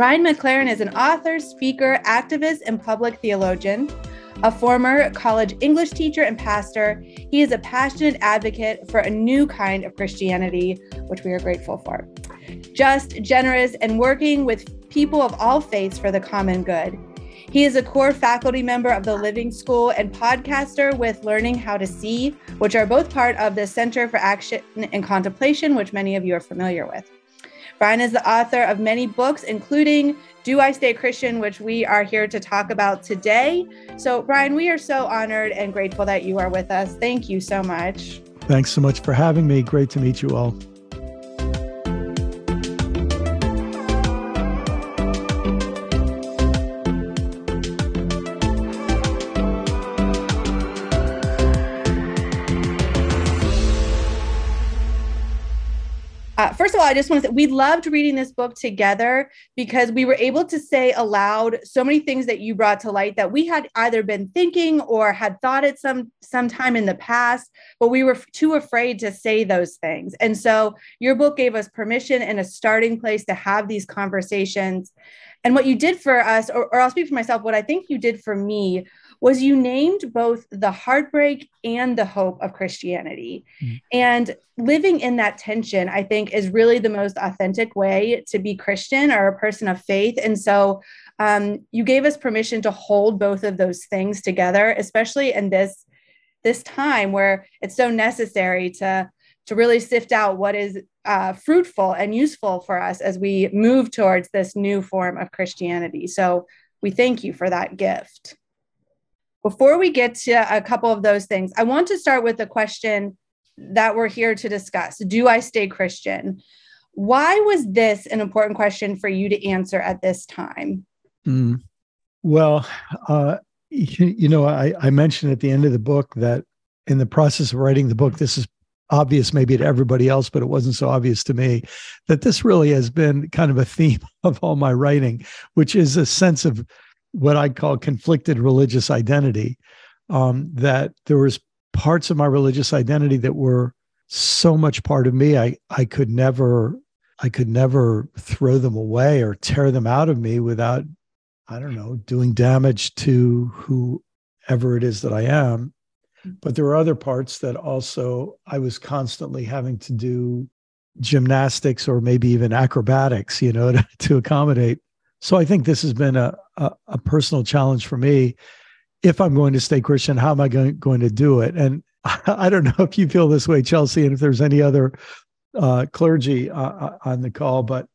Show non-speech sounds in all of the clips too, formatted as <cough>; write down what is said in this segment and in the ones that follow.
Brian McLaren is an author, speaker, activist, and public theologian. A former college English teacher and pastor, he is a passionate advocate for a new kind of Christianity, which we are grateful for. Just, generous, and working with people of all faiths for the common good. He is a core faculty member of the Living School and podcaster with Learning How to See, which are both part of the Center for Action and Contemplation, which many of you are familiar with. Brian is the author of many books, including Do I Stay Christian, which we are here to talk about today. So, Brian, we are so honored and grateful that you are with us. Thank you so much. Thanks so much for having me. Great to meet you all. First of all, I just want to say we loved reading this book together because we were able to say aloud so many things that you brought to light that we had either been thinking or had thought at some sometime in the past, but we were too afraid to say those things. And so your book gave us permission and a starting place to have these conversations. And what you did for us, or, or I'll speak for myself, what I think you did for me was you named both the heartbreak and the hope of Christianity. Mm-hmm. And living in that tension, I think, is really the most authentic way to be Christian or a person of faith. And so um, you gave us permission to hold both of those things together, especially in this this time where it's so necessary to to really sift out what is uh, fruitful and useful for us as we move towards this new form of Christianity. So we thank you for that gift. Before we get to a couple of those things, I want to start with the question that we're here to discuss Do I stay Christian? Why was this an important question for you to answer at this time? Mm. Well, uh, you, you, know, I, I mentioned at the end of the book that in the process of writing the book, this is obvious maybe to everybody else, but it wasn't so obvious to me that this really has been kind of a theme <laughs> of all my writing, which is a sense of what I call conflicted religious identity. Um, that there was parts of my religious identity that were so much part of me. I I could never I could never throw them away or tear them out of me without I don't know doing damage to whoever it is that I am. But there were other parts that also I was constantly having to do gymnastics or maybe even acrobatics, you know, <laughs> to, to accommodate. So I think this has been a, a, a personal challenge for me. If I'm going to stay Christian, how am I going, going to do it? And <laughs> I don't know if you feel this way, Chelsea, and if there's any other uh, clergy uh, uh, on the call, but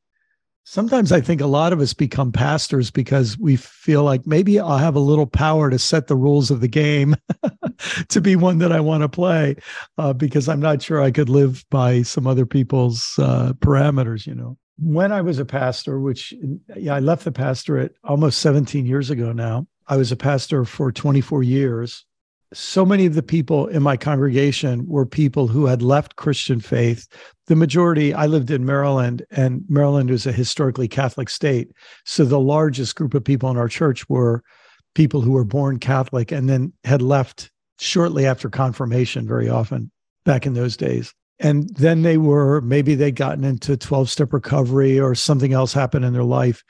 sometimes I think a lot of us become pastors because we feel like maybe I'll have a little power to set the rules of the game <laughs> to be one that I want to play uh, because I'm not sure I could live by some other people's uh, parameters, you know when I was a pastor, which yeah, I left the pastorate almost 17 years ago now. I was a pastor for 24 years. So many of the people in my congregation were people who had left Christian faith. The majority, I lived in Maryland, and Maryland is a historically Catholic state. So the largest group of people in our church were people who were born Catholic and then had left shortly after confirmation, very often back in those days and then they were maybe they'd gotten into 12 step recovery or something else happened in their life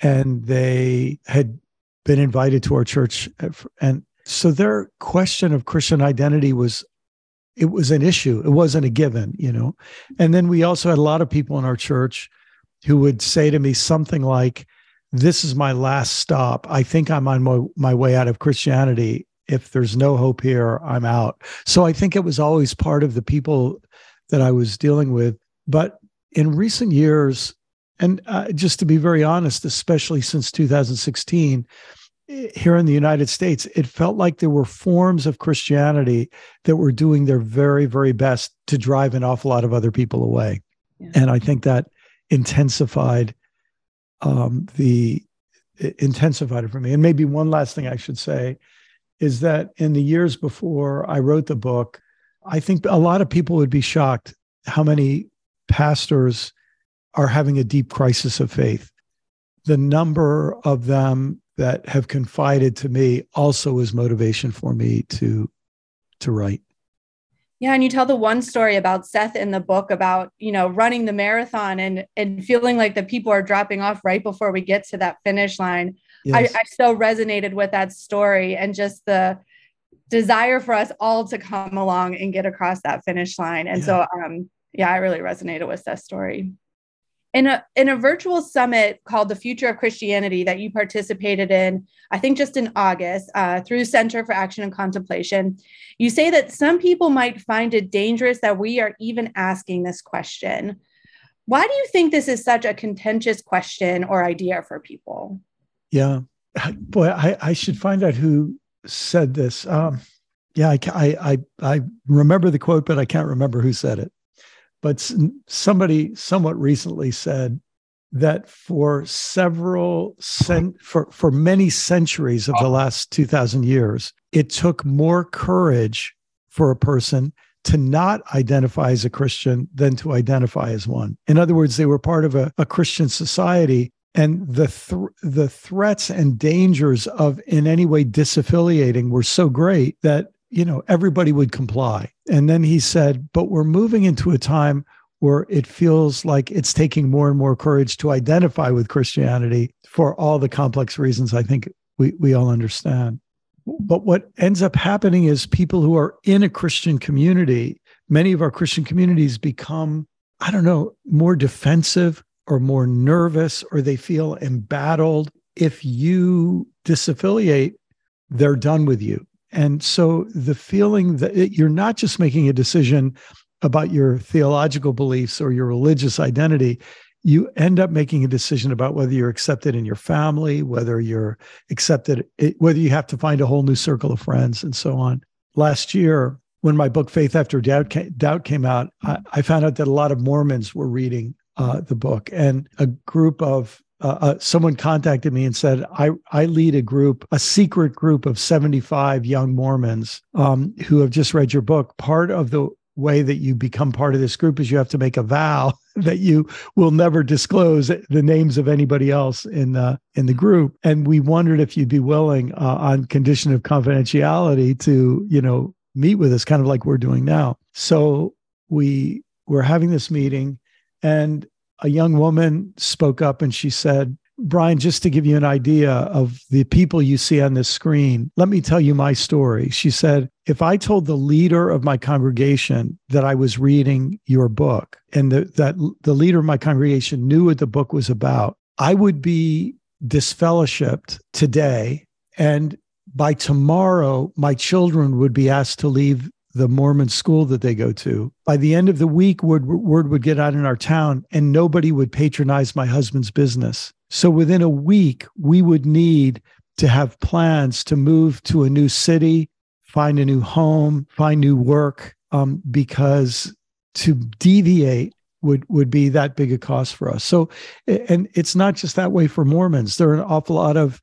and they had been invited to our church uh, and so their question of christian identity was it was an issue. It wasn't a given you know? And then we also had a lot of people in our church who would say to me something like this is my last stop. I think i'm on my, my way out of christianity. If there's no hope here i'm out. So i think it was always part of the people that I was dealing with. But in recent years, and uh, just to be very honest, especially since 2016, here in the United States, it felt like there were forms of Christianity that were doing their very, very best to drive an awful lot of other people away. Yeah. And I think that intensified um, the intensified it for me. And maybe one last thing I should say is that in the years before I wrote the book, I think a lot of people would be shocked how many pastors are having a deep crisis of faith. The number of them that have confided to me also is motivation for me to to write. Yeah, and you tell the one story about Seth in the book about, you know, running the marathon and and feeling like the people are dropping off right before we get to that finish line. Yes. I, I so resonated with that story and just the desire for us all to come along and get across that finish line. And yeah. so um yeah, I really resonated with that story in a in a virtual summit called the future of christianity that you participated in i think just in august uh, through center for action and contemplation you say that some people might find it dangerous that we are even asking this question why do you think this is such a contentious question or idea for people yeah boy i, I should find out who said this um, yeah I, I i remember the quote but i can't remember who said it. But somebody somewhat recently said that for several cent- for for many centuries of the last 2000 years it took more courage for a person to not identify as a christian than to identify as one. In other words they were part of a, a christian society and the th- the threats and dangers of in any way disaffiliating were so great that you know, everybody would comply. And then he said, but we're moving into a time where it feels like it's taking more and more courage to identify with Christianity for all the complex reasons I think we, we all understand. But what ends up happening is people who are in a Christian community, many of our Christian communities become, I don't know, more defensive or more nervous, or they feel embattled. If you disaffiliate, they're done with you. And so the feeling that it, you're not just making a decision about your theological beliefs or your religious identity, you end up making a decision about whether you're accepted in your family, whether you're accepted, whether you have to find a whole new circle of friends, and so on. Last year, when my book Faith After Doubt came, out, I, found out that a lot of Mormons were reading uh, the book, and a group of uh, uh, someone contacted me and said, I, I lead a group, a secret group of 75 young Mormons um, who have just read your book. Part of the way that you become part of this group is you have to make a vow <laughs> that you will never disclose the names of anybody else in the in the group. And we wondered if you'd be willing, uh, on condition of confidentiality, to you know meet with us, kind of like we're doing now. So we were having this meeting, and a young woman spoke up and she said, Brian, just to give you an idea of the people you see on this screen, let me tell you my story. She said, If I told the leader of my congregation that I was reading your book and the, that the leader of my congregation knew what the book was about, I would be disfellowshipped today. And by tomorrow, my children would be asked to leave the Mormon school that they go to. By the end of the week, word, word would get out in our town and nobody would patronize my husband's business. So within a week, we would need to have plans to move to a new city, find a new home, find new work, um, because to deviate would would be that big a cost for us. So, and it's not just that way for Mormons. There are an awful lot of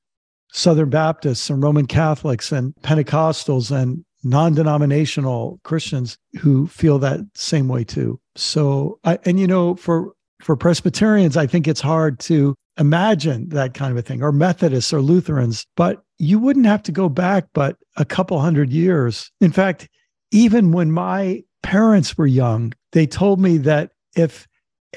Southern Baptists and Roman Catholics and Pentecostals and non denominational Christians who feel that same way too. So, I, and you know, for for Presbyterians, I think it's hard to imagine that kind of a thing, or Methodists or Lutherans, but you wouldn't have to go back but a couple hundred years. In fact, even when my parents were young, they told me that if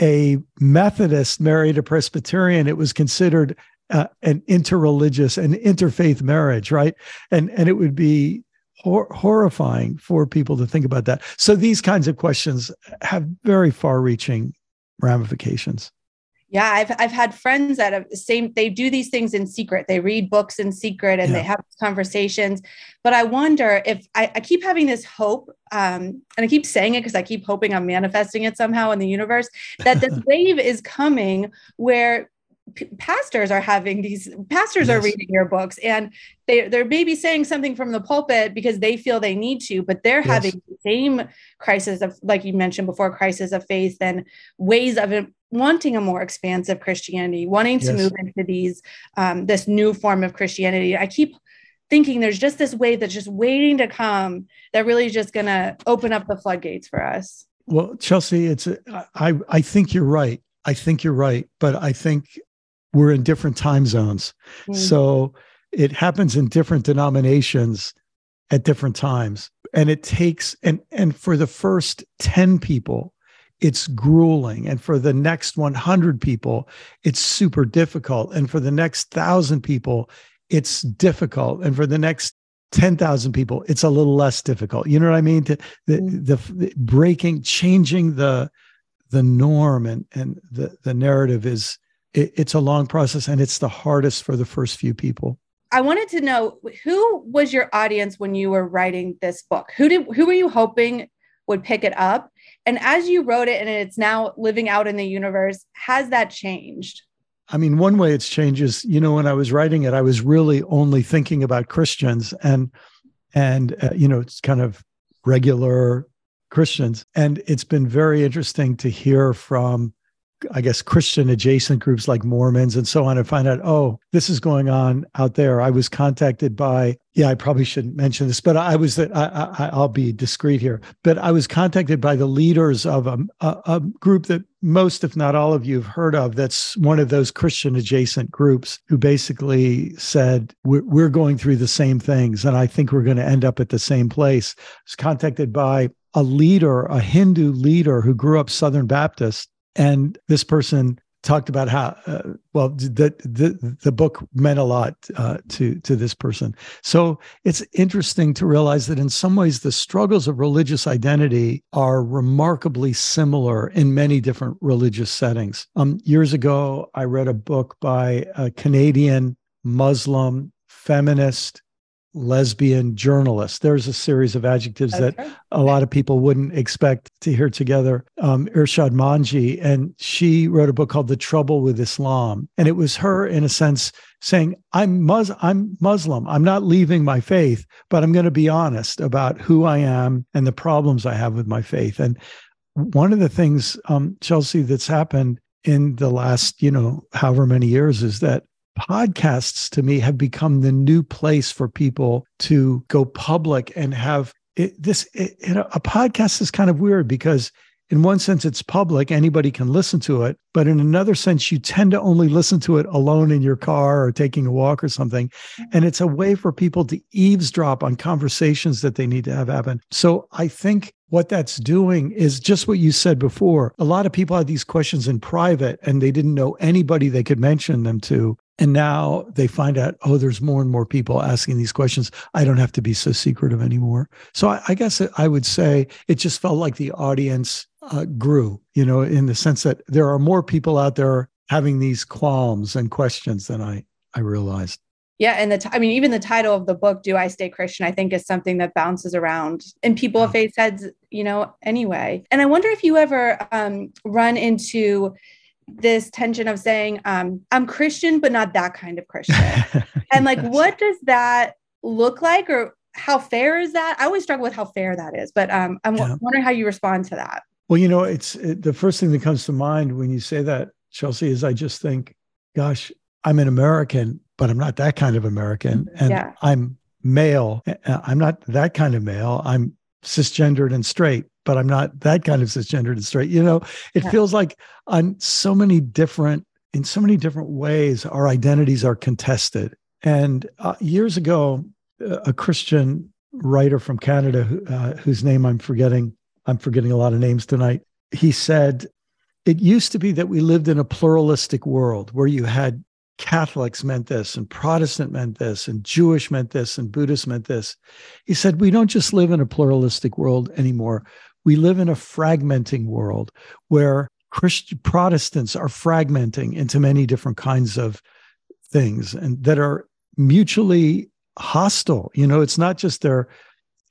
a Methodist married a Presbyterian, it was considered uh, an interreligious, an interfaith marriage, right? And and it would be hor- horrifying for people to think about that. So these kinds of questions have very far-reaching ramifications. Yeah, I've I've had friends that have the same. They do these things in secret. They read books in secret and yeah. they have conversations. But I wonder if I, I keep having this hope, um, and I keep saying it because I keep hoping I'm manifesting it somehow in the universe that this <laughs> wave is coming where p- pastors are having these pastors yes. are reading your books and they they're maybe saying something from the pulpit because they feel they need to but they're yes. having the same crisis of like you mentioned before crisis of faith and ways of wanting a more expansive christianity wanting to yes. move into these um, this new form of christianity i keep thinking there's just this wave that's just waiting to come that really is just going to open up the floodgates for us well chelsea it's a, I, I think you're right I think you're right, but I think we're in different time zones. Mm. So it happens in different denominations at different times. and it takes and and for the first 10 people it's grueling and for the next 100 people it's super difficult and for the next 1000 people it's difficult and for the next 10,000 people it's a little less difficult you know what i mean to the, mm. the, the breaking changing the the norm and and the the narrative is it, it's a long process and it's the hardest for the first few people I wanted to know who was your audience when you were writing this book? Who did who were you hoping would pick it up? And as you wrote it and it's now living out in the universe, has that changed? I mean, one way it's changed is, you know, when I was writing it, I was really only thinking about Christians and and uh, you know, it's kind of regular Christians. And it's been very interesting to hear from I guess Christian adjacent groups like Mormons and so on and find out, oh, this is going on out there. I was contacted by, yeah, I probably shouldn't mention this, but I was, I, I, will be discreet here, but I was contacted by the leaders of a, a, a group that most, if not all of you have heard of. That's one of those Christian adjacent groups who basically said, we're, we're going through the same things. And I think we're going to end up at the same place. I was contacted by a leader, a Hindu leader who grew up Southern Baptist and this person talked about how uh, well the, the the book meant a lot uh, to to this person. So it's interesting to realize that in some ways the struggles of religious identity are remarkably similar in many different religious settings. Um, years ago, I read a book by a Canadian Muslim feminist lesbian journalist. There's a series of adjectives okay. that a lot of people wouldn't expect to hear together. Um, Irshad Manji, and she wrote a book called The Trouble with Islam. And it was her, in a sense, saying, I'm, Mus- I'm Muslim. I'm not leaving my faith, but I'm going to be honest about who I am and the problems I have with my faith. And one of the things, um, Chelsea, that's happened in the last, you know, however many years is that podcasts to me have become the new place for people to go public and have it, this it, you know, a podcast is kind of weird because in one sense it's public anybody can listen to it but in another sense you tend to only listen to it alone in your car or taking a walk or something. Mm-hmm. And it's a way for people to eavesdrop on conversations that they need to have happen. So i think what that's doing is just what you said before. A lot of people had these questions in private and they didn't know anybody they could mention them to and now they find out, oh, there's more and more people asking these questions. I don't have to be so secretive anymore. So I, I guess I would say it just felt like the audience uh, grew, you know, in the sense that there are more people out there having these qualms and questions than I, I realized. Yeah, and the t- I mean, even the title of the book, "Do I Stay Christian?" I think is something that bounces around in people of faith heads, you know. Anyway, and I wonder if you ever um, run into this tension of saying um, i'm christian but not that kind of christian. <laughs> And like yes. what does that look like or how fair is that? I always struggle with how fair that is but um, i'm yeah. wondering how you respond to that. Well you know it's it, the first thing that comes to mind when you say that chelsea is i just think gosh i'm an american but i'm not that kind of american. And yeah. i'm male. I'm not that kind of male. I'm cisgendered and straight but I'm not that kind of cisgendered and straight. You know, it yeah. feels like on so many different, in so many different ways, our identities are contested. And uh, years ago, a Christian writer from Canada, uh, whose name I'm forgetting, I'm forgetting a lot of names tonight. He said, "It used to be that we lived in a pluralistic world where you had Catholics meant this, and Protestant meant this, and Jewish meant this, and Buddhist meant this. He said, We don't just live in a pluralistic world anymore we live in a fragmenting world where Christian Protestants are fragmenting into many different kinds of things and that are mutually hostile. You know, it's not just they're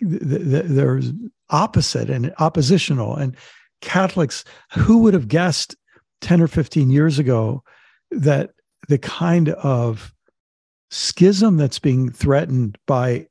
they're opposite and oppositional. And Catholics, who would have guessed 10 or 15 years ago that the kind of schism that's being threatened by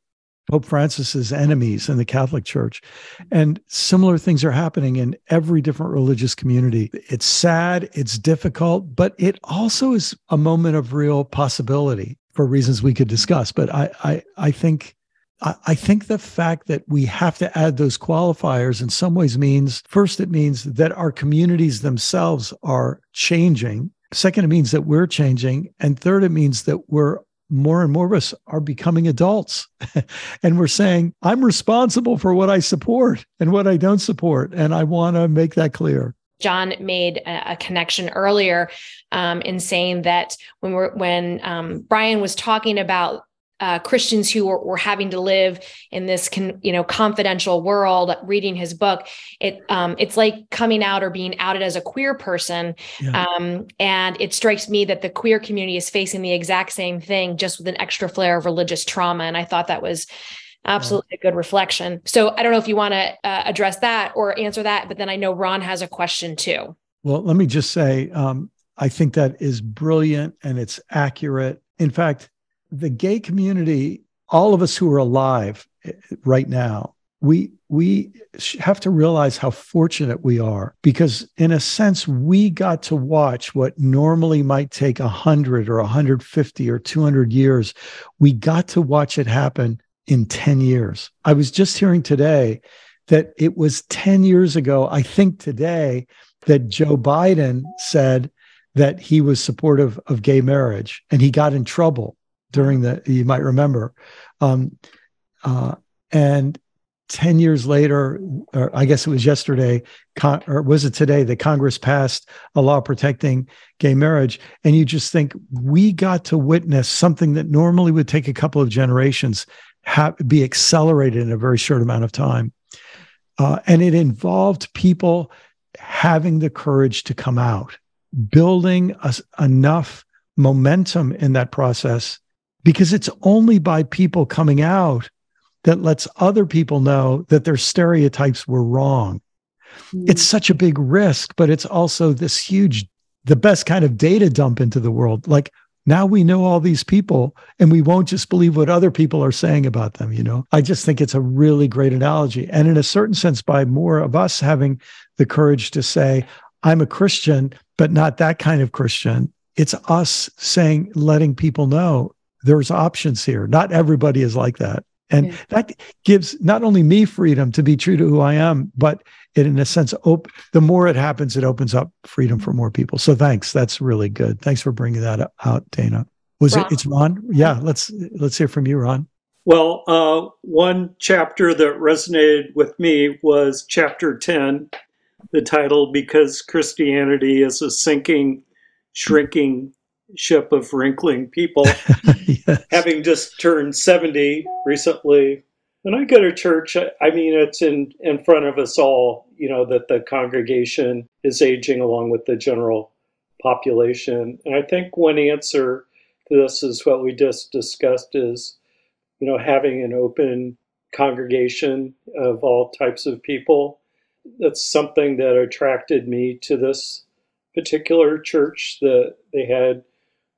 Pope Francis's enemies in the Catholic Church. And similar things are happening in every different religious community. It's sad, it's difficult, but it also is a moment of real possibility for reasons we could discuss. But I I, I think I think the fact that we have to add those qualifiers in some ways means first, it means that our communities themselves are changing. Second, it means that we're changing. And third, it means that we're more and more of us are becoming adults <laughs> and we're saying, I'm responsible for what I support and what I don't support. And I want to make that clear. John made a, connection earlier um, in saying that when we're when um, Brian was talking about uh, Christians who were, were, having to live in this, con, you know, confidential world, reading his book, it um, it's like coming out or being outed as a queer person. Yeah. Um, and it strikes me that the queer community is facing the exact same thing, just with an extra flare of religious trauma. And I thought that was absolutely yeah. a good reflection. So I don't know if you want to uh, address that or answer that, but then I know Ron has a question too. Well, let me just say, um, I think that is brilliant and it's accurate. In fact, the gay community, all of us who are alive eh, right now, we we have to realize how fortunate we are because in a sense we got to watch what normally might take 100 or 150 or 200 years. We got to watch it happen in 10 years. I was just hearing today that it was 10 years ago i think today that joe biden said that he was supportive of gay marriage and he got in trouble during the you might remember. Um, uh, and 10 years later or i guess it was yesterday con- or was it today that congress passed a law protecting gay marriage? And you just think we got to witness something that normally would take a couple of generations have, be accelerated in a very short amount of time. Uh, and it involved people having the courage to come out building a, enough momentum in that process because it's only by people coming out that lets other people know that their stereotypes were wrong. Mm. It's such a big risk, but it's also this huge, the best kind of data dump into the world. Like now we know all these people and we won't just believe what other people are saying about them. You know, I just think it's a really great analogy. And in a certain sense, by more of us having the courage to say, I'm a Christian, but not that kind of Christian. It's us saying, letting people know there's options here. Not everybody is like that. And yeah. that gives not only me freedom to be true to who I am, but it, in a sense, op- the more it happens, it opens up freedom for more people. So thanks. That's really good. Thanks for bringing that out, Dana. Was Ron. it? It's Ron. Yeah. Let's let's hear from you, Ron. Well, uh, one chapter that resonated with me was chapter ten, the title "Because Christianity is a Sinking, Shrinking ship of wrinkling people. <laughs> yes. Having just turned 70 recently, when I go to church, I mean, it's in, in front of us all, you know, that the congregation is aging along with the general population. And I think one answer to this is what we just discussed is, you know, having an open congregation of all types of people. That's something that attracted me to this particular church that they had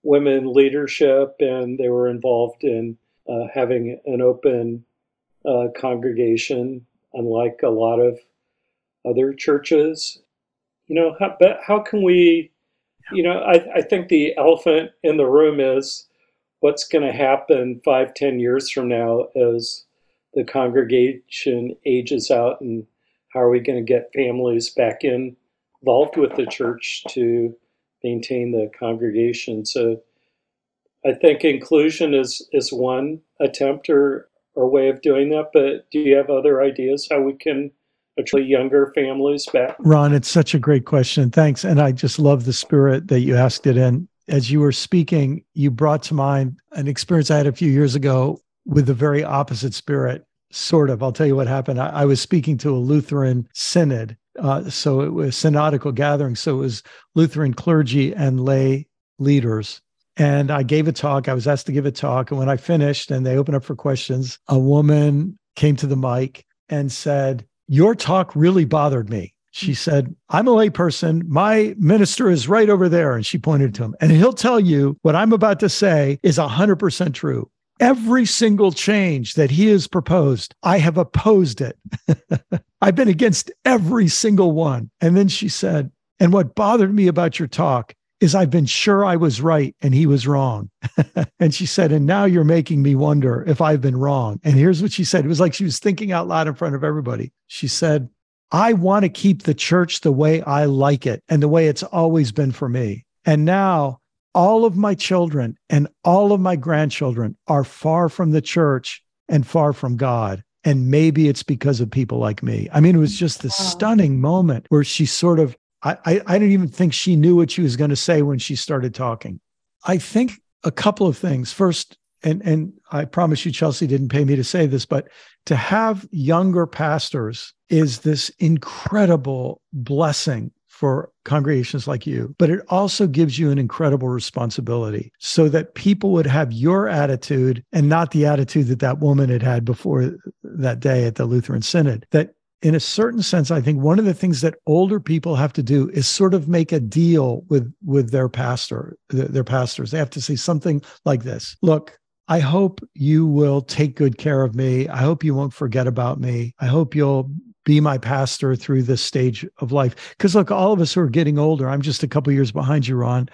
women leadership, and they were involved in uh, having an open uh, congregation, unlike a lot of other churches. You know, how, but how can we? You know, I, I think the elephant in the room is what's going to happen five, ten years from now as the congregation ages out, and how are we going to get families back in involved with the church to maintain the congregation. So I think inclusion is is one attempt or or way of doing that. But do you have other ideas how we can attract younger families back? Ron, it's such a great question. Thanks, and I just love the spirit that you asked it in. As you were speaking, you brought to mind an experience I had a few years ago with the very opposite spirit. Sort of. I'll tell you what happened. I, I was speaking to a Lutheran synod uh, so it was synodical gathering. So it was Lutheran clergy and lay leaders. And I gave a talk. I was asked to give a talk. And when I finished and they opened up for questions, a woman came to the mic and said, Your talk really bothered me. She mm. said, I'm a layperson. My minister is right over there. And she pointed to him. And he'll tell you what I'm about to say is 100% true. Every single change that he has proposed, I have opposed it. <laughs> I've been against every single one. And then she said, And what bothered me about your talk is I've been sure I was right and he was wrong. <laughs> and she said, And now you're making me wonder if I've been wrong. And here's what she said it was like she was thinking out loud in front of everybody. She said, I want to keep the church the way I like it and the way it's always been for me. And now all of my children and all of my grandchildren are far from the church and far from God. And maybe it's because of people like me. I mean, it was just this wow. stunning moment where she sort of, I, I, I didn't even think she knew what she was going to say when she started talking. I think a couple of things. First, and and I promise you, Chelsea didn't pay me to say this, but to have younger pastors is this incredible blessing for congregations like you, but it also gives you an incredible responsibility so that people would have your attitude and not the attitude that that woman had had before that day at the Lutheran Synod. That in a certain sense, I think one of the things that older people have to do is sort of make a deal with with their pastor, their pastors. They have to say something like this: "Look, I hope you will take good care of me. I hope you won't forget about me. I hope you'll be my pastor through this stage of life. Because look, all of us who are getting older, I'm just a couple years behind you, Ron.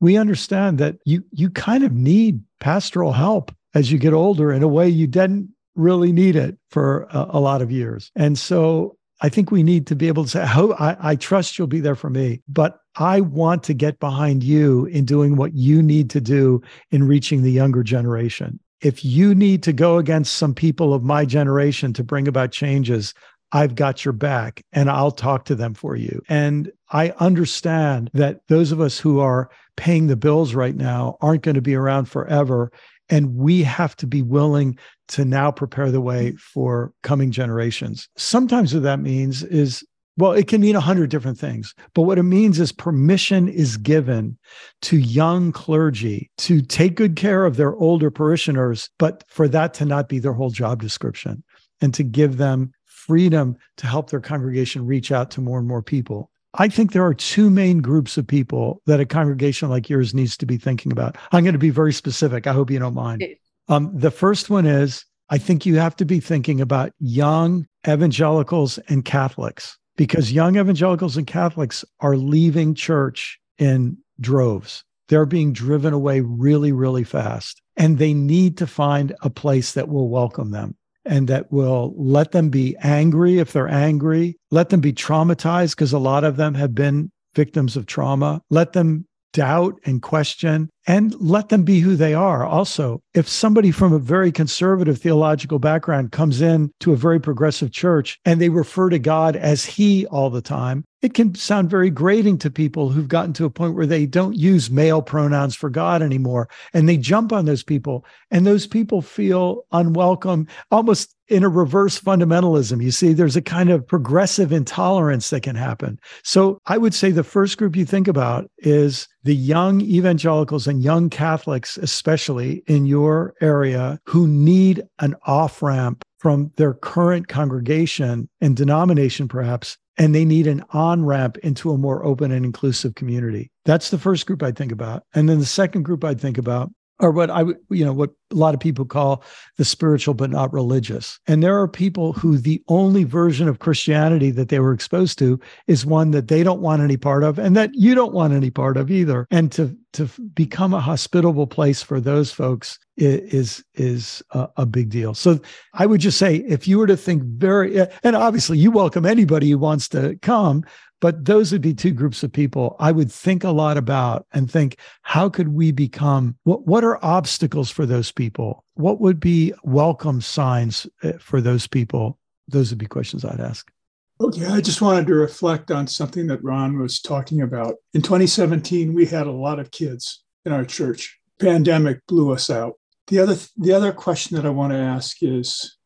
We understand that you you kind of need pastoral help as you get older in a way you didn't really need it for a, a lot of years. And so I think we need to be able to say, I, I, I trust you'll be there for me, but I want to get behind you in doing what you need to do in reaching the younger generation. If you need to go against some people of my generation to bring about changes, I've got your back and I'll talk to them for you. And I understand that those of us who are paying the bills right now aren't going to be around forever. And we have to be willing to now prepare the way for coming generations. Sometimes what that means is well, it can mean a hundred different things, but what it means is permission is given to young clergy to take good care of their older parishioners, but for that to not be their whole job description and to give them freedom to help their congregation reach out to more and more people. I think there are two main groups of people that a congregation like yours needs to be thinking about. I'm going to be very specific. I hope you don't mind. Um, the first one is I think you have to be thinking about young evangelicals and Catholics because young evangelicals and Catholics are leaving church in droves. They're being driven away really, really fast. And they need to find a place that will welcome them and that will let them be angry if they're angry, let them be traumatized because a lot of them have been victims of trauma, let them doubt and question and let them be who they are. Also, if somebody from a very conservative theological background comes in to a very progressive church and they refer to God as He all the time, it can sound very grating to people who've gotten to a point where they don't use male pronouns for God anymore. And they jump on those people, and those people feel unwelcome, almost in a reverse fundamentalism. You see, there's a kind of progressive intolerance that can happen. So I would say the first group you think about is the young evangelicals and young Catholics, especially in your area, who need an off ramp from their current congregation and denomination, perhaps, and they need an on ramp into a more open and inclusive community. That's the first group I'd think about. And then the second group I'd think about or what I you know, what a lot of people call the spiritual but not religious. And there are people who the only version of Christianity that they were exposed to is one that they don't want any part of and that you don't want any part of either. And to to become a hospitable place for those folks is is a, a big deal. So I would just say if you were to think very and obviously you welcome anybody who wants to come, but those would be two groups of people I would think a lot about and think, how could we become, what, what are obstacles for those people? What would be welcome signs eh, for those people? Those would be questions I'd ask. Okay, I just wanted to reflect on something that Ron was talking about. In 2017, we had a lot of kids in our church. Pandemic blew us out. The other the other question that I want to ask is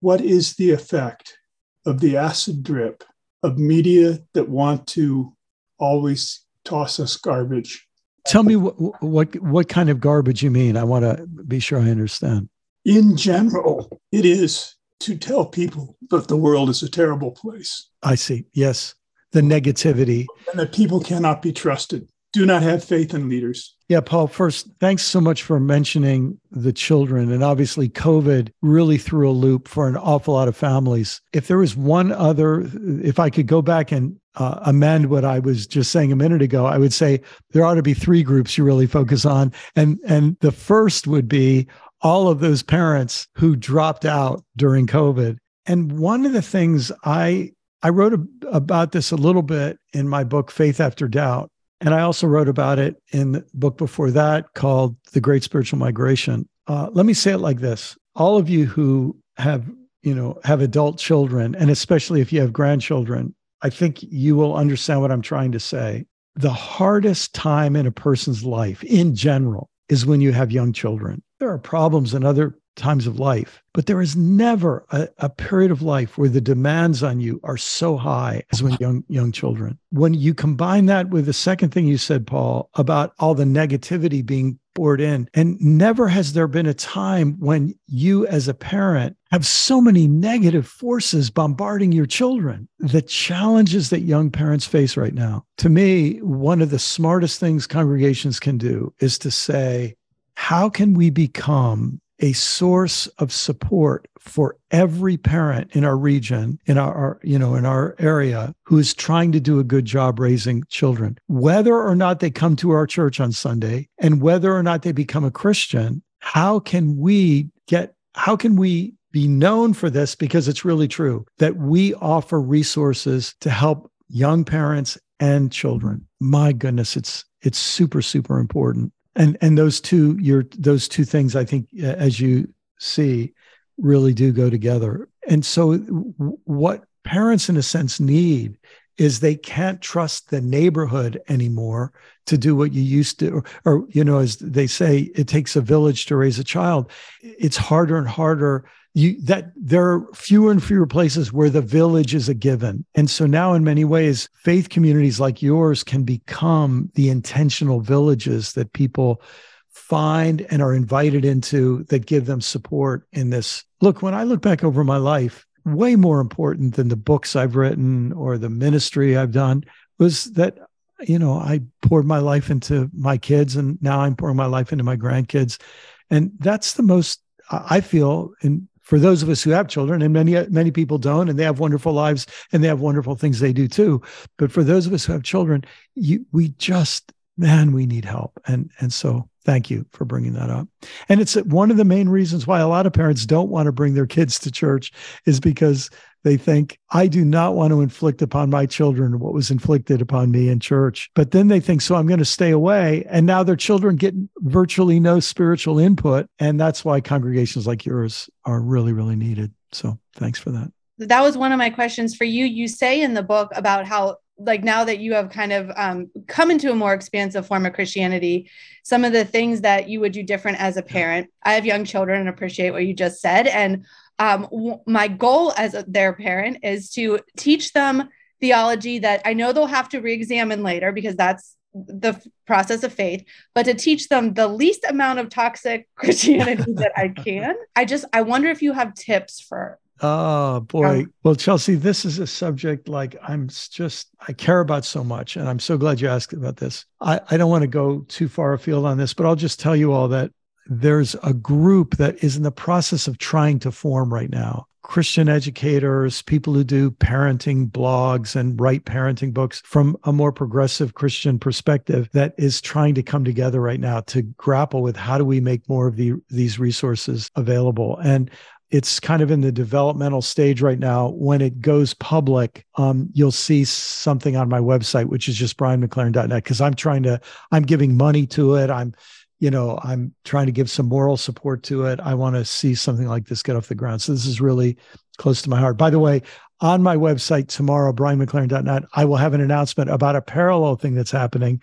what is the effect of the acid drip of media that want to always toss us garbage. Tell me what what what kind of garbage you mean. I want to be sure I understand. In general, it is to tell people that the world is a terrible place. I see. Yes. The negativity. And that people cannot be trusted. Do not have faith in leaders. Yeah, Paul, first, thanks so much for mentioning the children. And obviously, COVID really threw a loop for an awful lot of families. If there was one other, if I could go back and uh, amend what I was just saying a minute ago, I would say there ought to be three groups you really focus on. And, and the first would be all of those parents who dropped out during COVID. And one of the things I I wrote a, about this a little bit in my book Faith After Doubt And I also wrote about it in the book before that called The Great Spiritual Migration. Uh, let me say it like this. All of you who have you know have adult children and especially if you have grandchildren i think you will understand what i'm trying to say. The hardest time in a person's life in general is when you have young children. There are problems in other times of life. But there is never a, a, period of life where the demands on you are so high as when young young children. When you combine that with the second thing you said, Paul, about all the negativity being poured in, and never has there been a time when you as a parent have so many negative forces bombarding your children. The challenges that young parents face right now. To me, one of the smartest things congregations can do is to say, how can we become a source of support for every parent in our region in our, our, you know in our area who is trying to do a good job raising children. Whether or not they come to our church on sunday and whether or not they become a christian how can we get how can we be known for this? Because it's really true that we offer resources to help young parents and children. My goodness it's it's super super important and and those two your those two things i think as you see really do go together. And so what parents in a sense need is they can't trust the neighborhood anymore to do what you used to or, or, you know as they say it takes a village to raise a child. It's harder and harder you that there are fewer and fewer places where the village is a given. And so now in many ways faith communities like yours can become the intentional villages that people find and are invited into that give them support in this. Look when i look back over my life way more important than the books i've written or the ministry i've done was that you know i poured my life into my kids and now i'm pouring my life into my grandkids. And that's the most I feel, and for those of us who have children and many many people don't and they have wonderful lives and they have wonderful things they do too. But for those of us who have children you, we just man we need help. And and so thank you for bringing that up. And it's one of the main reasons why a lot of parents don't want to bring their kids to church is because they think, I do not want to inflict upon my children what was inflicted upon me in church. But then they think, so I'm going to stay away. And now their children get virtually no spiritual input. And that's why congregations like yours are really, really needed. So thanks for that. That was one of my questions for you. You say in the book about how like now that you have kind of um, come into a more expansive form of Christianity, some of the things that you would do different as a parent. I have young children and appreciate what you just said. And um, w- my goal as a, their parent is to teach them theology that I know they'll have to re-examine later because that's the f- process of faith, but to teach them the least amount of toxic <laughs> Christianity that I can. I just I wonder if you have tips for Oh boy. Um, well, Chelsea, this is a subject like I'm just I care about so much. And I'm so glad you asked about this. I, I don't want to go too far afield on this, but I'll just tell you all that there's a group that is in the process of trying to form right now. Christian educators, people who do parenting blogs and write parenting books from a more progressive Christian perspective that is trying to come together right now to grapple with how do we make more of the, these resources available. And it's kind of in the developmental stage right now. When it goes public, um, you'll see something on my website, which is just brianmclaren.net, because I'm trying to, I'm giving money to it. I'm you know, I'm trying to give some moral support to it. I want to see something like this get off the ground. So this is really close to my heart. By the way, on my website tomorrow, brianmclaren.net, I will have an announcement about a parallel thing that's happening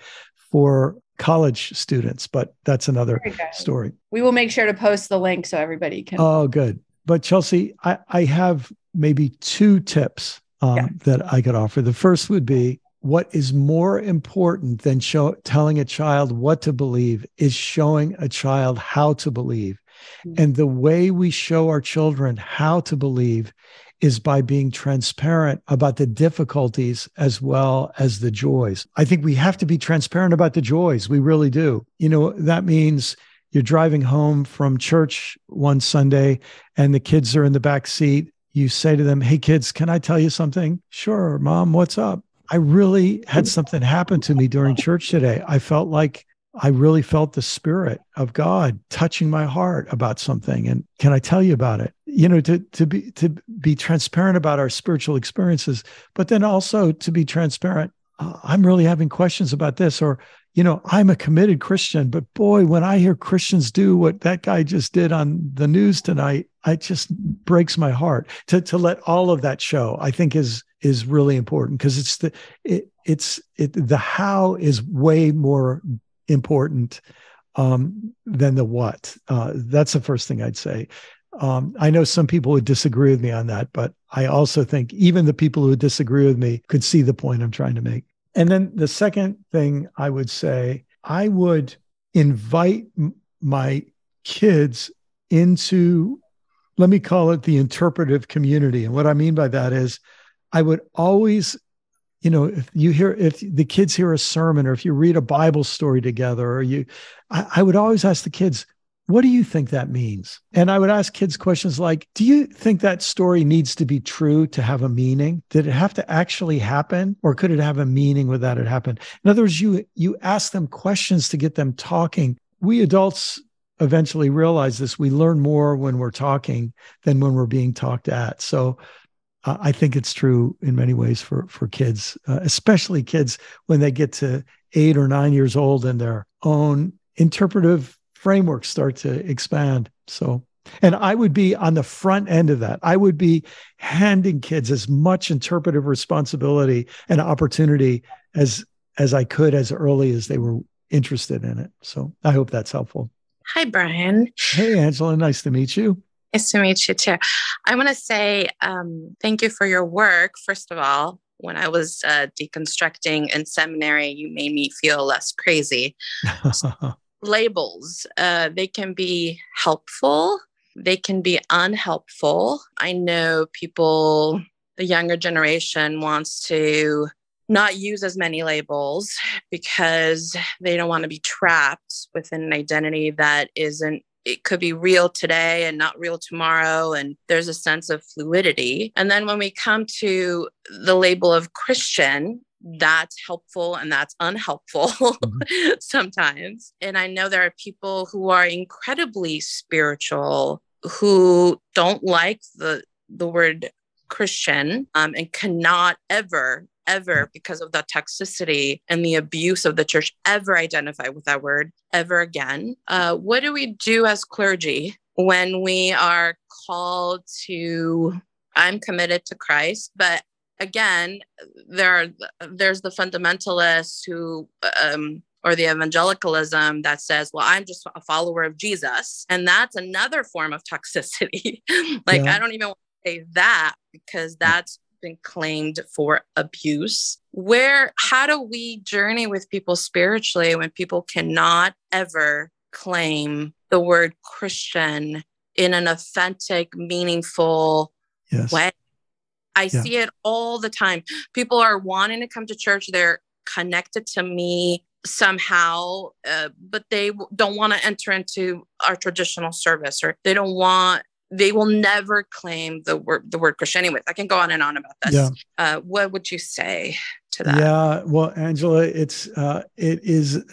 for college students, but that's another story. We will make sure to post the link so everybody can. Oh, good. But Chelsea, I, I have maybe two tips um, yeah. that I could offer. The first would be what is more important than show, telling a child what to believe is showing a child how to believe. Mm-hmm. And the way we show our children how to believe is by being transparent about the difficulties as well as the joys. I think we have to be transparent about the joys. We really do. You know, that means you're driving home from church one Sunday and the kids are in the back seat. You say to them, Hey, kids, can I tell you something? Sure, mom, what's up? I really had something happen to me during church today. I felt like I really felt the spirit of God touching my heart about something. And can I tell you about it? You know, to to be to be transparent about our spiritual experiences, but then also to be transparent uh, I'm really having questions about this, or you know, I'm a committed Christian, but boy, when I hear Christians do what that guy just did on the news tonight, it just breaks my heart. To to let all of that show, I think is is really important because it's the it, it's it the how is way more important um, than the what. Uh, that's the first thing I'd say. Um, I know some people would disagree with me on that, but I also think even the people who disagree with me could see the point I'm trying to make. And then the second thing I would say, I would invite m- my kids into, let me call it the interpretive community. And what I mean by that is, I would always, you know, if you hear, if the kids hear a sermon or if you read a Bible story together, or you, I, I would always ask the kids, what do you think that means? And I would ask kids questions like, do you think that story needs to be true to have a meaning? Did it have to actually happen or could it have a meaning without it happen? In other words, you you ask them questions to get them talking. We adults eventually realize this. We learn more when we're talking than when we're being talked at. So uh, I think it's true in many ways for for kids, uh, especially kids when they get to eight or nine years old and their own interpretive frameworks start to expand. So, and I would be on the front end of that. I would be handing kids as much interpretive responsibility and opportunity as as I could as early as they were interested in it. So I hope that's helpful. Hi, Brian. Hey, Angela. Nice to meet you. Nice to meet you too. I want to say um, thank you for your work, first of all. When I was uh, deconstructing in seminary, you made me feel less crazy. <laughs> labels. Uh, they can be helpful, they can be unhelpful. I know people, the younger generation wants to not use as many labels because they don't want to be trapped within an identity that isn't it could be real today and not real tomorrow and there's a sense of fluidity and then when we come to the label of christian that's helpful and that's unhelpful mm-hmm. <laughs> sometimes. And I know there are people who are incredibly spiritual who don't like the the word Christian um, and cannot ever ever because of the toxicity and the abuse of the church ever identify with that word ever again. Uh, what do we do as clergy when we are called to I'm committed to Christ, but again, there are, there's the fundamentalists who um, or the evangelicalism that says, well, I'm just a follower of Jesus. And that's another form of toxicity. <laughs> like, yeah. I don't even want to say that because that's been claimed for abuse. Where, how do we journey with people spiritually when people cannot ever claim the word Christian in an authentic, meaningful yes. way? I yeah. see it all the time. People are wanting to come to church. They're connected to me somehow, uh, but they don't want to enter into our traditional service or they don't want they will never claim the word the word Christian. Anyways, I can go on and on about this. Yeah. Uh, what would you say to that? Yeah, well, Angela, it's uh, it is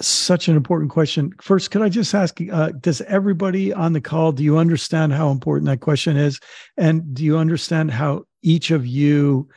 such an important question. First, could I just ask, uh, does everybody on the call, do you understand how important that question is? And do you understand how each of you,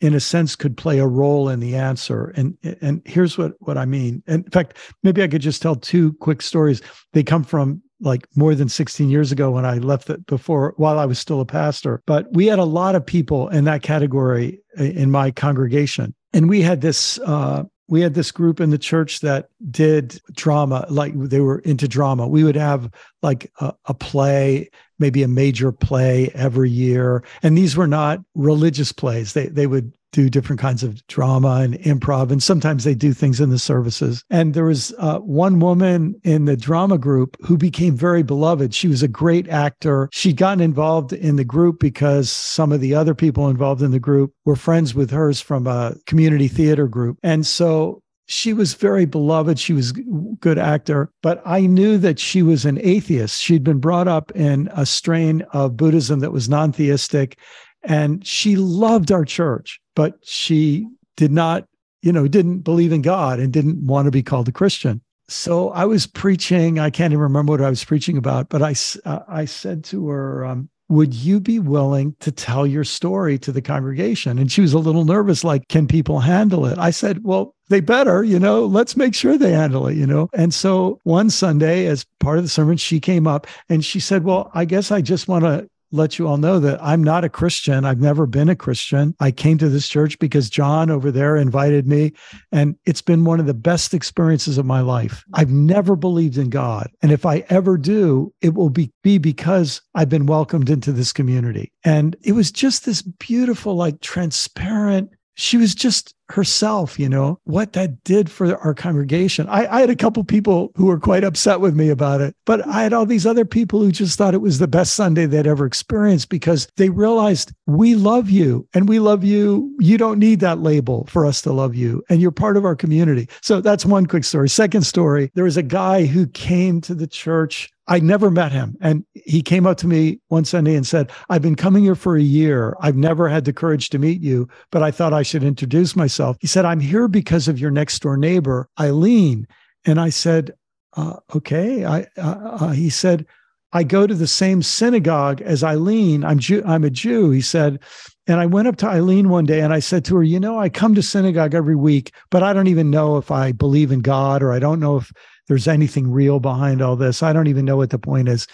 in a sense, could play a role in the answer? And, and here's what, what I mean. And in fact, maybe I could just tell two quick stories. They come from like more than 16 years ago when I left it before while I was still a pastor. But we had a lot of people in that category in my congregation. And we had this uh, we had this group in the church that did drama like they were into drama we would have like a, a, play maybe a major play every year and these were not religious plays they they would do different kinds of drama and improv and sometimes they do things in the services. And there was uh, one woman in the drama group who became very beloved. She was a great actor. She'd gotten involved in the group because some of the other people involved in the group were friends with hers from a community theater group. And so she was very beloved. She was a good actor. But i knew that she was an atheist. She'd been brought up in a strain of buddhism that was non-theistic and she loved our church but she did not, you know, didn't believe in God and didn't want to be called a Christian. So I was preaching. I can't even remember what I was preaching about, but I, uh, I said to her, um, would you be willing to tell your story to the congregation? And she was a little nervous, like, can people handle it? I said, well, they better, you know, let's make sure they handle it, you know. And so one Sunday, as part of the sermon, she came up and she said, Well, I guess I just want to let you all know that I'm not a Christian. I've never been a Christian. I came to this church because John over there invited me, and it's been one of the best experiences of my life. I've never believed in God. And if I ever do, it will be, be because I've been welcomed into this community. And it was just this beautiful, like transparent, she was just herself, you know, what that did for our congregation. I, I, had a couple people who were quite upset with me about it, but I had all these other people who just thought it was the best Sunday they'd ever experienced because they realized we love you and we love you. You don't need that label for us to love you, and you're part of our community. So that's one quick story. Second story there was a guy who came to the church I never met him. And he came up to me one Sunday and said, I've been coming here for a year. I've never had the courage to meet you, but I thought I should introduce myself. He said, I'm here because of your next door neighbor, Eileen. And I said, uh, okay. I, uh, uh, he said, I go to the same synagogue as Eileen. I'm Jew, I'm a Jew. He said, and I went up to Eileen one day and I said to her, you know, I come to synagogue every week, but I don't even know if I believe in God or I don't know if there's anything real behind all this. I don't even know what the point is.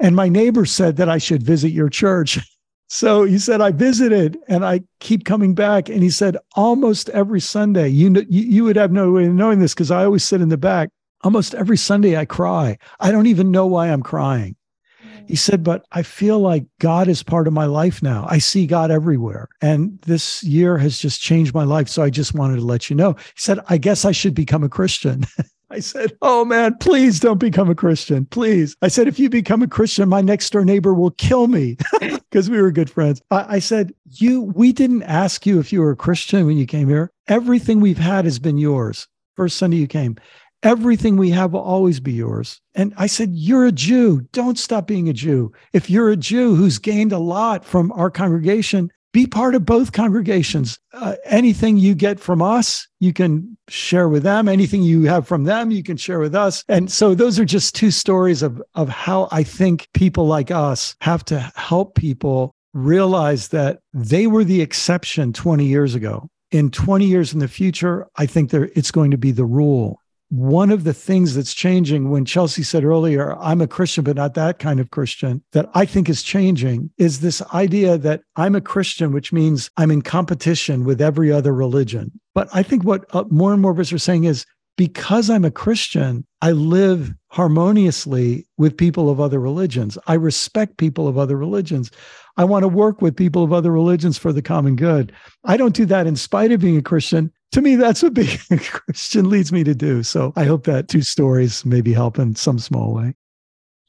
And my neighbor said that I should visit your church. <laughs> So he said, I visited and I keep coming back. And he said, almost every Sunday, you, know, you, you would have no way of knowing this because I always sit in the back. Almost every Sunday I cry. I don't even know why I'm crying. He said, but I feel like God is part of my life now. I see God everywhere. And this year has just changed my life. So I just wanted to let you know. He said, I guess I should become a Christian. <laughs> I said, Oh man, please don't become a Christian. Please. I said, If you become a Christian, my next door neighbor will kill me <laughs> because we were good friends. I, I, said, You, we didn't ask you if you were a Christian when you came here. Everything we've had has been yours. First Sunday you came. Everything we have will always be yours. And I said, You're a Jew. Don't stop being a Jew. If you're a Jew who's gained a lot from our congregation, be part of both congregations. Uh, anything you get from us, you can share with them. Anything you have from them, you can share with us. And so those are just two stories of, of how I think people like us have to help people realize that they were the exception 20 years ago. In 20 years in the future, I think there, it's going to be the rule one of the things that's changing when Chelsea said earlier, I'm a Christian, but not that kind of Christian, that I think is changing is this idea that I'm a Christian, which means I'm in competition with every other religion. But I think what uh, more and more of us are saying is because I'm a Christian, I live harmoniously with people of other religions. I respect people of other religions. I want to work with people of other religions for the common good. I don't do that in spite of being a Christian to me, that's what <laughs> being a Christian leads me to do. So I hope that two stories maybe help in some small way.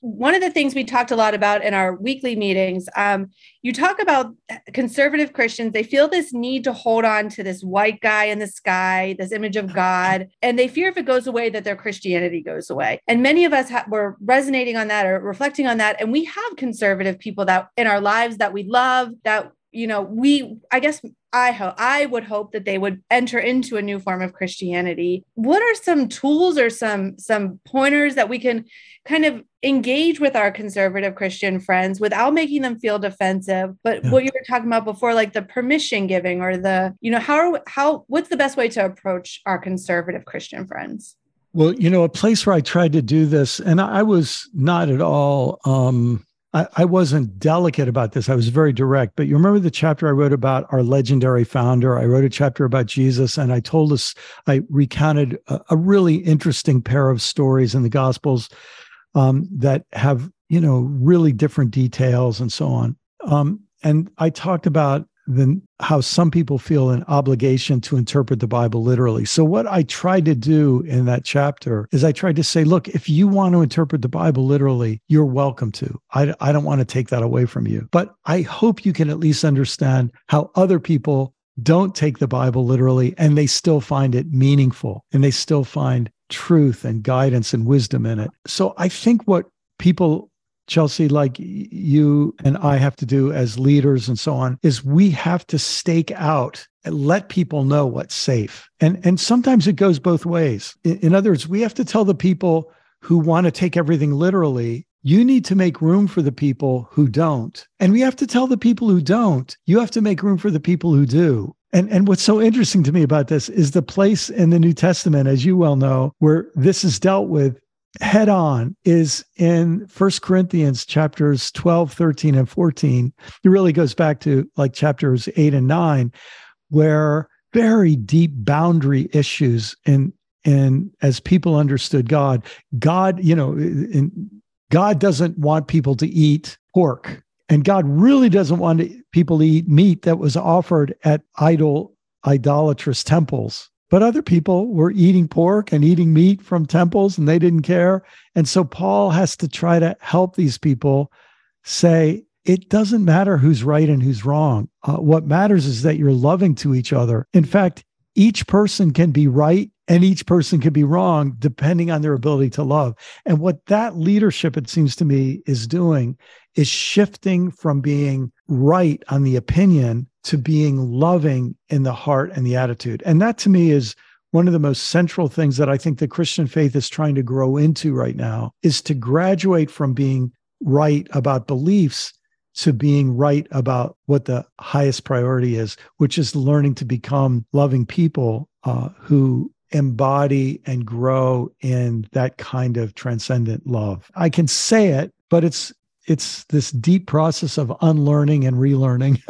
One of the things we talked a lot about in our weekly meetings, um, you talk about conservative Christians. They feel this need to hold on to this white guy in the sky, this image of God, and they fear if it goes away that their Christianity goes away. And many of us ha- were resonating on that or reflecting on that. And we have conservative people that in our lives that we love, that you know we i guess I hope I would hope that they would enter into a new form of Christianity. What are some tools or some some pointers that we can kind of engage with our conservative Christian friends without making them feel defensive? But yeah. what you were talking about before, like the permission giving or the, you know, how how what's the best way to approach our conservative Christian friends? Well, you know, a place where I tried to do this, and I was not at all um I, I wasn't delicate about this. I was very direct. But you remember the chapter I wrote about our legendary founder? I wrote a chapter about Jesus, and I told us, I recounted a, a really interesting pair of stories in the Gospels um, that have, you know, really different details and so on. Um, and I talked about than how some people feel an obligation to interpret the Bible literally. So, what I tried to do in that chapter is I tried to say, look, if you want to interpret the Bible literally, you're welcome to. I, I don't want to take that away from you. But I hope you can at least understand how other people don't take the Bible literally and they still find it meaningful and they still find truth and guidance and wisdom in it. So, I think what people Chelsea, like you and I have to do as leaders and so on, is we have to stake out and let people know what's safe. And, and sometimes it goes both ways. In, in other words, we have to tell the people who want to take everything literally you need to make room for the people who don't. And we have to tell the people who don't, you have to make room for the people who do. And, and what's so interesting to me about this is the place in the New Testament, as you well know, where this is dealt with head on is in First Corinthians chapters 12, 13, and 14. It really goes back to like chapters 8 and 9, where very deep boundary issues in and as people understood God, God, you know, God doesn't want people to eat pork. And God really doesn't want people to eat meat that was offered at idol, idolatrous temples. But other people were eating pork and eating meat from temples and they didn't care. And so Paul has to try to help these people say, it doesn't matter who's right and who's wrong. Uh, what matters is that you're loving to each other. In fact, each person can be right and each person can be wrong depending on their ability to love. And what that leadership, it seems to me, is doing is shifting from being right on the opinion to being loving in the heart and the attitude. And that to me is one of the most central things that I think the Christian faith is trying to grow into right now is to graduate from being right about beliefs to being right about what the highest priority is, which is learning to become loving people uh, who embody and grow in that kind of transcendent love. I can say it, but it's it's this deep process of unlearning and relearning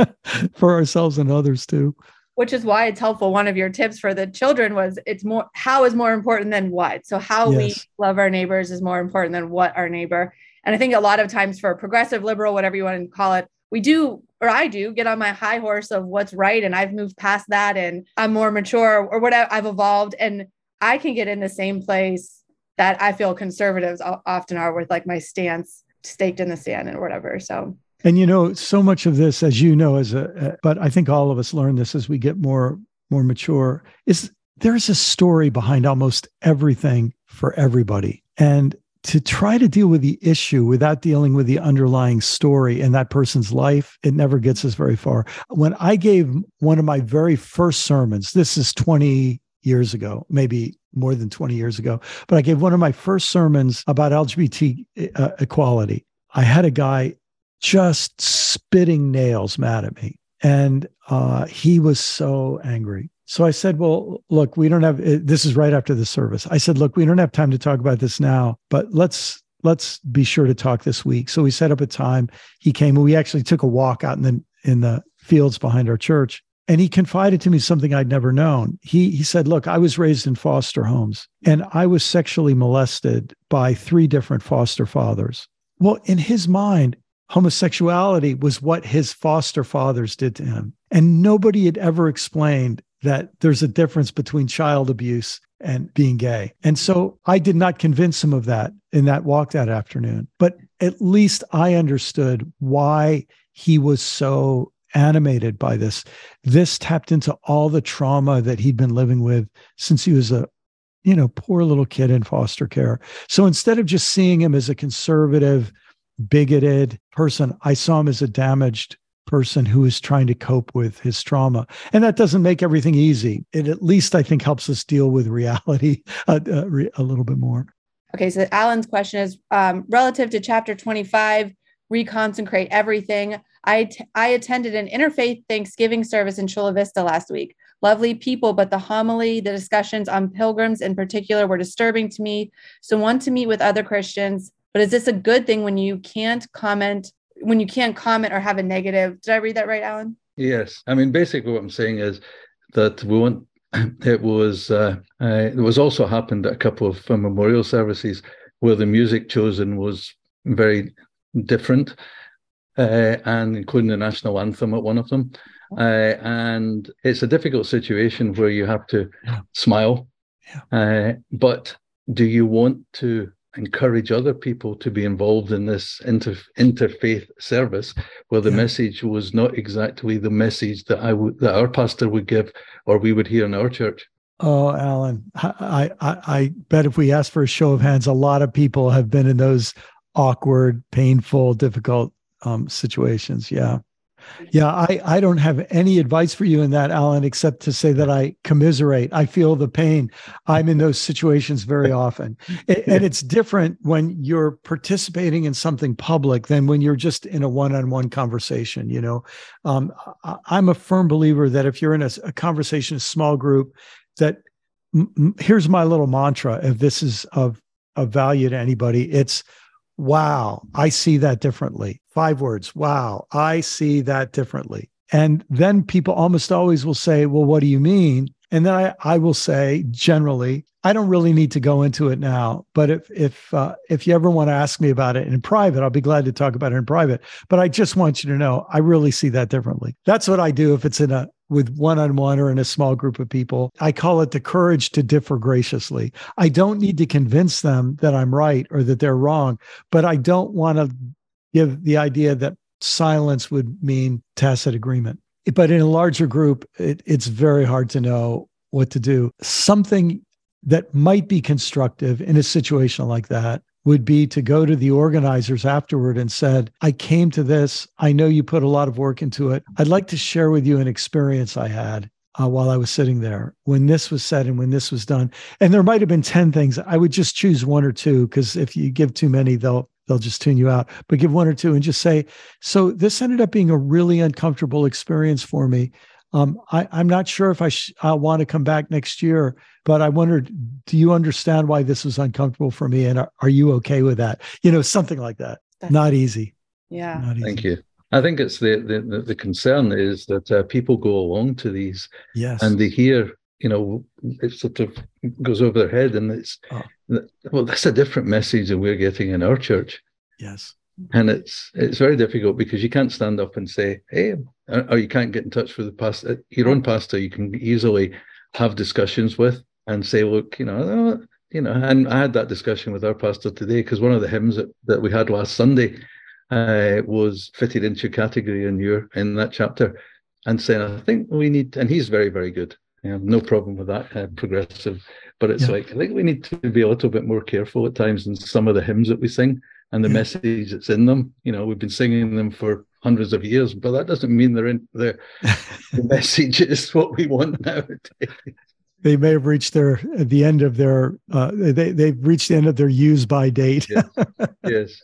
<laughs> for ourselves and others too which is why it's helpful one of your tips for the children was it's more how is more important than what so how yes. we love our neighbors is more important than what our neighbor and i think a lot of times for progressive liberal whatever you want to call it we do or i do get on my high horse of what's right and i've moved past that and i'm more mature or what i've evolved and I can get in the same place that I feel conservatives often are with like my stance staked in the sand and whatever. So and you know, so much of this, as you know, as a, but I think all of us learn this as we get more more mature. Is there's a story behind almost everything for everybody, and to try to deal with the issue without dealing with the underlying story in that person's life, it never gets us very far. When I gave one of my very first sermons, this is 20 years ago, maybe more than 20 years ago. But I gave one of my first sermons about LGBT uh, equality. I had a guy just spitting nails mad at me. And uh, he was so angry. So I said, Well, look, we don't have this is right after the service. I said, Look, we don't have time to talk about this now, but let's let's be sure to talk this week. So we set up a time. He came and we actually took a walk out in the in the fields behind our church and he confided to me something I'd never known. He he said, "Look, I was raised in foster homes and I was sexually molested by three different foster fathers." Well, in his mind, homosexuality was what his foster fathers did to him. And nobody had ever explained that there's a difference between child abuse and being gay. And so I did not convince him of that in that walk that afternoon. But at least I understood why he was so animated by this. This tapped into all the trauma that he'd been living with since he was a you know poor little kid in foster care. So instead of just seeing him as a conservative, bigoted person, I saw him as a damaged person who is trying to cope with his trauma. And that doesn't make everything easy. It at least I think helps us deal with reality <laughs> a, a, a little bit more. Okay, so Alan's question is um, relative to chapter 25, reconsecrate everything. I, t- I attended an interfaith Thanksgiving service in Chula Vista last week. Lovely people, but the homily, the discussions on pilgrims in particular were disturbing to me. So, want to meet with other Christians. But is this a good thing when you can't comment, when you can't comment or have a negative? Did I read that right, Alan? Yes. I mean, basically, what I'm saying is that we want <clears throat> it was uh, uh, it was also happened at a couple of uh, memorial services where the music chosen was very different uh, and including the national anthem at one of them. Oh. Uh, and it's a difficult situation where you have to yeah. smile. Yeah. Uh, but do you want to encourage other people to be involved in this inter- interfaith service where the yeah. message was not exactly the message that I would that our pastor would give or we would hear in our church? Oh, Alan, I, I, I bet if we ask for a show of hands, a lot of people have been in those awkward, painful, difficult um, situations. Yeah. Yeah, I, I don't have any advice for you in that, Alan, except to say that I commiserate. I feel the pain. I'm in those situations very often. <laughs> and it's different when you're participating in something public than when you're just in a one on one conversation. You know, um, I'm a firm believer that if you're in a, a conversation, a small group, that m- here's my little mantra if this is of, of value to anybody, it's wow, I see that differently. Five words, wow, I see that differently. And then people almost always will say, well, what do you mean? And then I, I will say generally, I don't really need to go into it now. But if if uh, if you ever want to ask me about it in private, I'll be glad to talk about it in private. But I just want you to know I really see that differently. That's what I do if it's in a with one on one or in a small group of people. I call it the courage to differ graciously. I don't need to convince them that I'm right or that they're wrong, but I don't want to give the idea that silence would mean tacit agreement. But in a larger group, it, it's very hard to know what to do. Something that might be constructive in a situation like that would be to go to the organizers afterward and said, I came to this. I know you put a lot of work into it. I'd like to share with you an experience I had uh, while I was sitting there when this was said and when this was done. And there might have been 10 things. I would just choose one or two because if you give too many, they'll they'll just tune you out. But give one or two and just say, so this ended up being a really uncomfortable experience for me. Um, I, am not sure if I, sh- I want to come back next year, but I wondered, do you understand why this was uncomfortable for me? And are, are you okay with that? You know, something like that. That's, not easy. Yeah. Not easy. Thank you. I think it's the the, the concern is that uh, people go along to these, yes, and they hear, you know, it sort of goes over their head, and it's oh. Well, that's a different message than we're getting in our church. Yes, and it's it's very difficult because you can't stand up and say, "Hey," or you can't get in touch with the pastor, your own pastor. You can easily have discussions with and say, "Look, you know, uh, you know." And I had that discussion with our pastor today because one of the hymns that, that we had last Sunday uh, was fitted into a category in your in that chapter, and saying, "I think we need," and he's very very good. I have no problem with that uh, progressive, but it's yeah. like I think we need to be a little bit more careful at times in some of the hymns that we sing and the yeah. message that's in them. You know, we've been singing them for hundreds of years, but that doesn't mean they're in the, <laughs> the message is what we want nowadays. They may have reached their the end of their uh, they they've reached the end of their use by date. yes. <laughs> yes.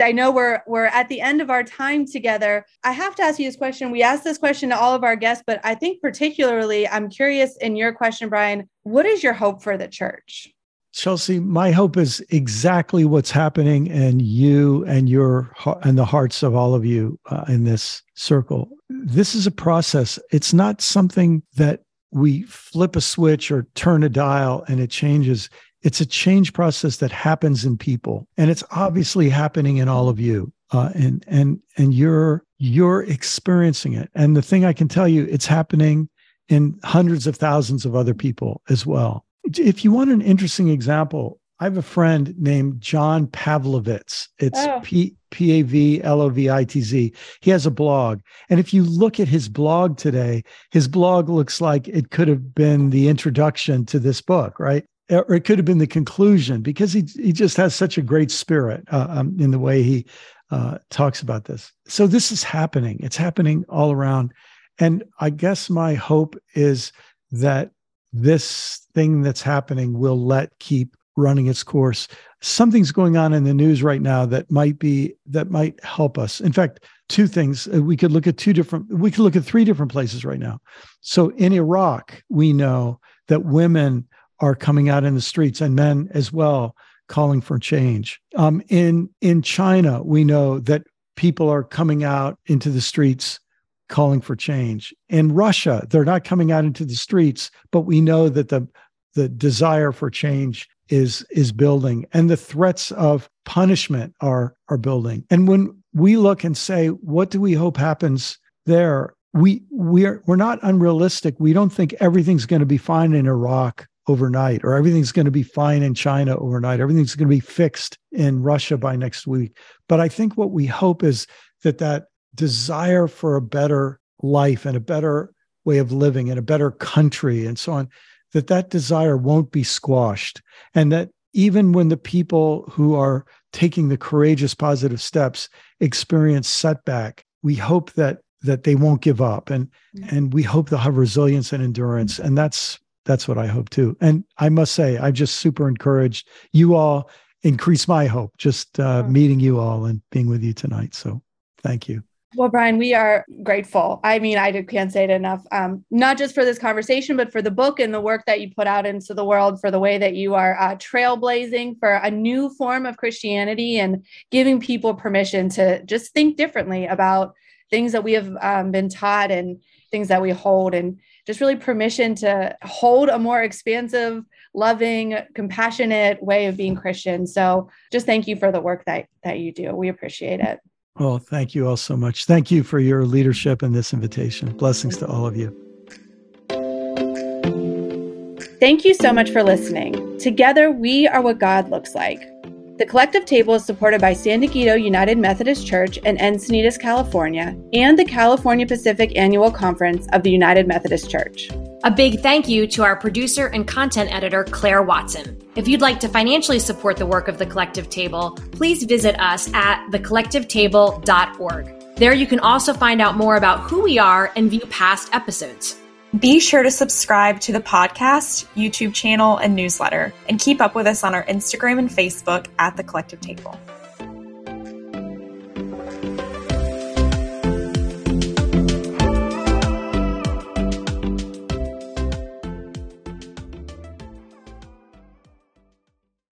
I know we're we're at the end of our time together. I have to ask you this question. We asked this question to all of our guests, but I think particularly I'm curious in your question, Brian, what is your hope for the church? Chelsea, my hope is exactly what's happening in you and your and the hearts of all of you uh, in this circle. This is a process. It's not something that we flip a switch or turn a dial and it changes. It's a change process that happens in people, and it's obviously happening in all of you. Uh, and and and you're you're experiencing it. And the thing I can tell you, it's happening in hundreds of thousands of other people as well if you want an interesting example, I have a friend named John Pavlovitz. It's oh. P P A V L O V I T Z. He has a blog. And if you look at his blog today, his blog looks like it could have been the introduction to this book, right? Or it could have been the conclusion because he, he just has such a great spirit uh, um, in the way he uh, talks about this. So this is happening. It's happening all around. And I guess my hope is that this thing that's happening will let keep running its course. Something's going on in the news right now that might be that might help us. In fact, two things. Uh, we could look at two different we could look at three different places right now. So in Iran, we know that women are coming out in the streets and men as well calling for change. Um, in in China, we know that people are coming out into the streets calling for change. In Russia, they're not coming out into the streets, but we know that the the desire for change is is building and the threats of punishment are are building. And when we look and say, what do we hope happens there? We we're we're not unrealistic. We don't think everything's going to be fine in Iran overnight or everything's going to be fine in China overnight. Everything's going to be fixed in Russia by next week. But I think what we hope is that that desire for a better life and a better way of living and a better country and so on that that desire won't be squashed and that even when the people who are taking the courageous positive steps experience setback we hope that that they won't give up and Mm-hmm. and we hope they'll have resilience and endurance and that's that's what i hope too and i must say i'm just super encouraged you all increase my hope just uh, Oh. meeting you all and being with you tonight so thank you Well, Brian, we are grateful. I mean, I can't say it enough. Um, not just for this conversation, but for the book and the work that you put out into the world, for the way that you are uh, trailblazing for a new form of Christianity and giving people permission to just think differently about things that we have um, been taught and things that we hold, and just really permission to hold a more expansive, loving, compassionate way of being Christian. So, just thank you for the work that that you do. We appreciate it. well thank you all so much thank you for your leadership and this invitation blessings to all of you Thank you so much for listening. Together, we are what God looks like. The collective table is supported by San Dieguito United Methodist Church in Encinitas, California, and the California Pacific Annual Conference of the United Methodist Church. A big thank you to our producer and content editor, Claire Watson. If you'd like to financially support the work of the Collective Table, please visit us at thecollectivetable.org. There you can also find out more about who we are and view past episodes. Be sure to subscribe to the podcast, YouTube channel, and newsletter, and keep up with us on our Instagram and Facebook at The Collective Table.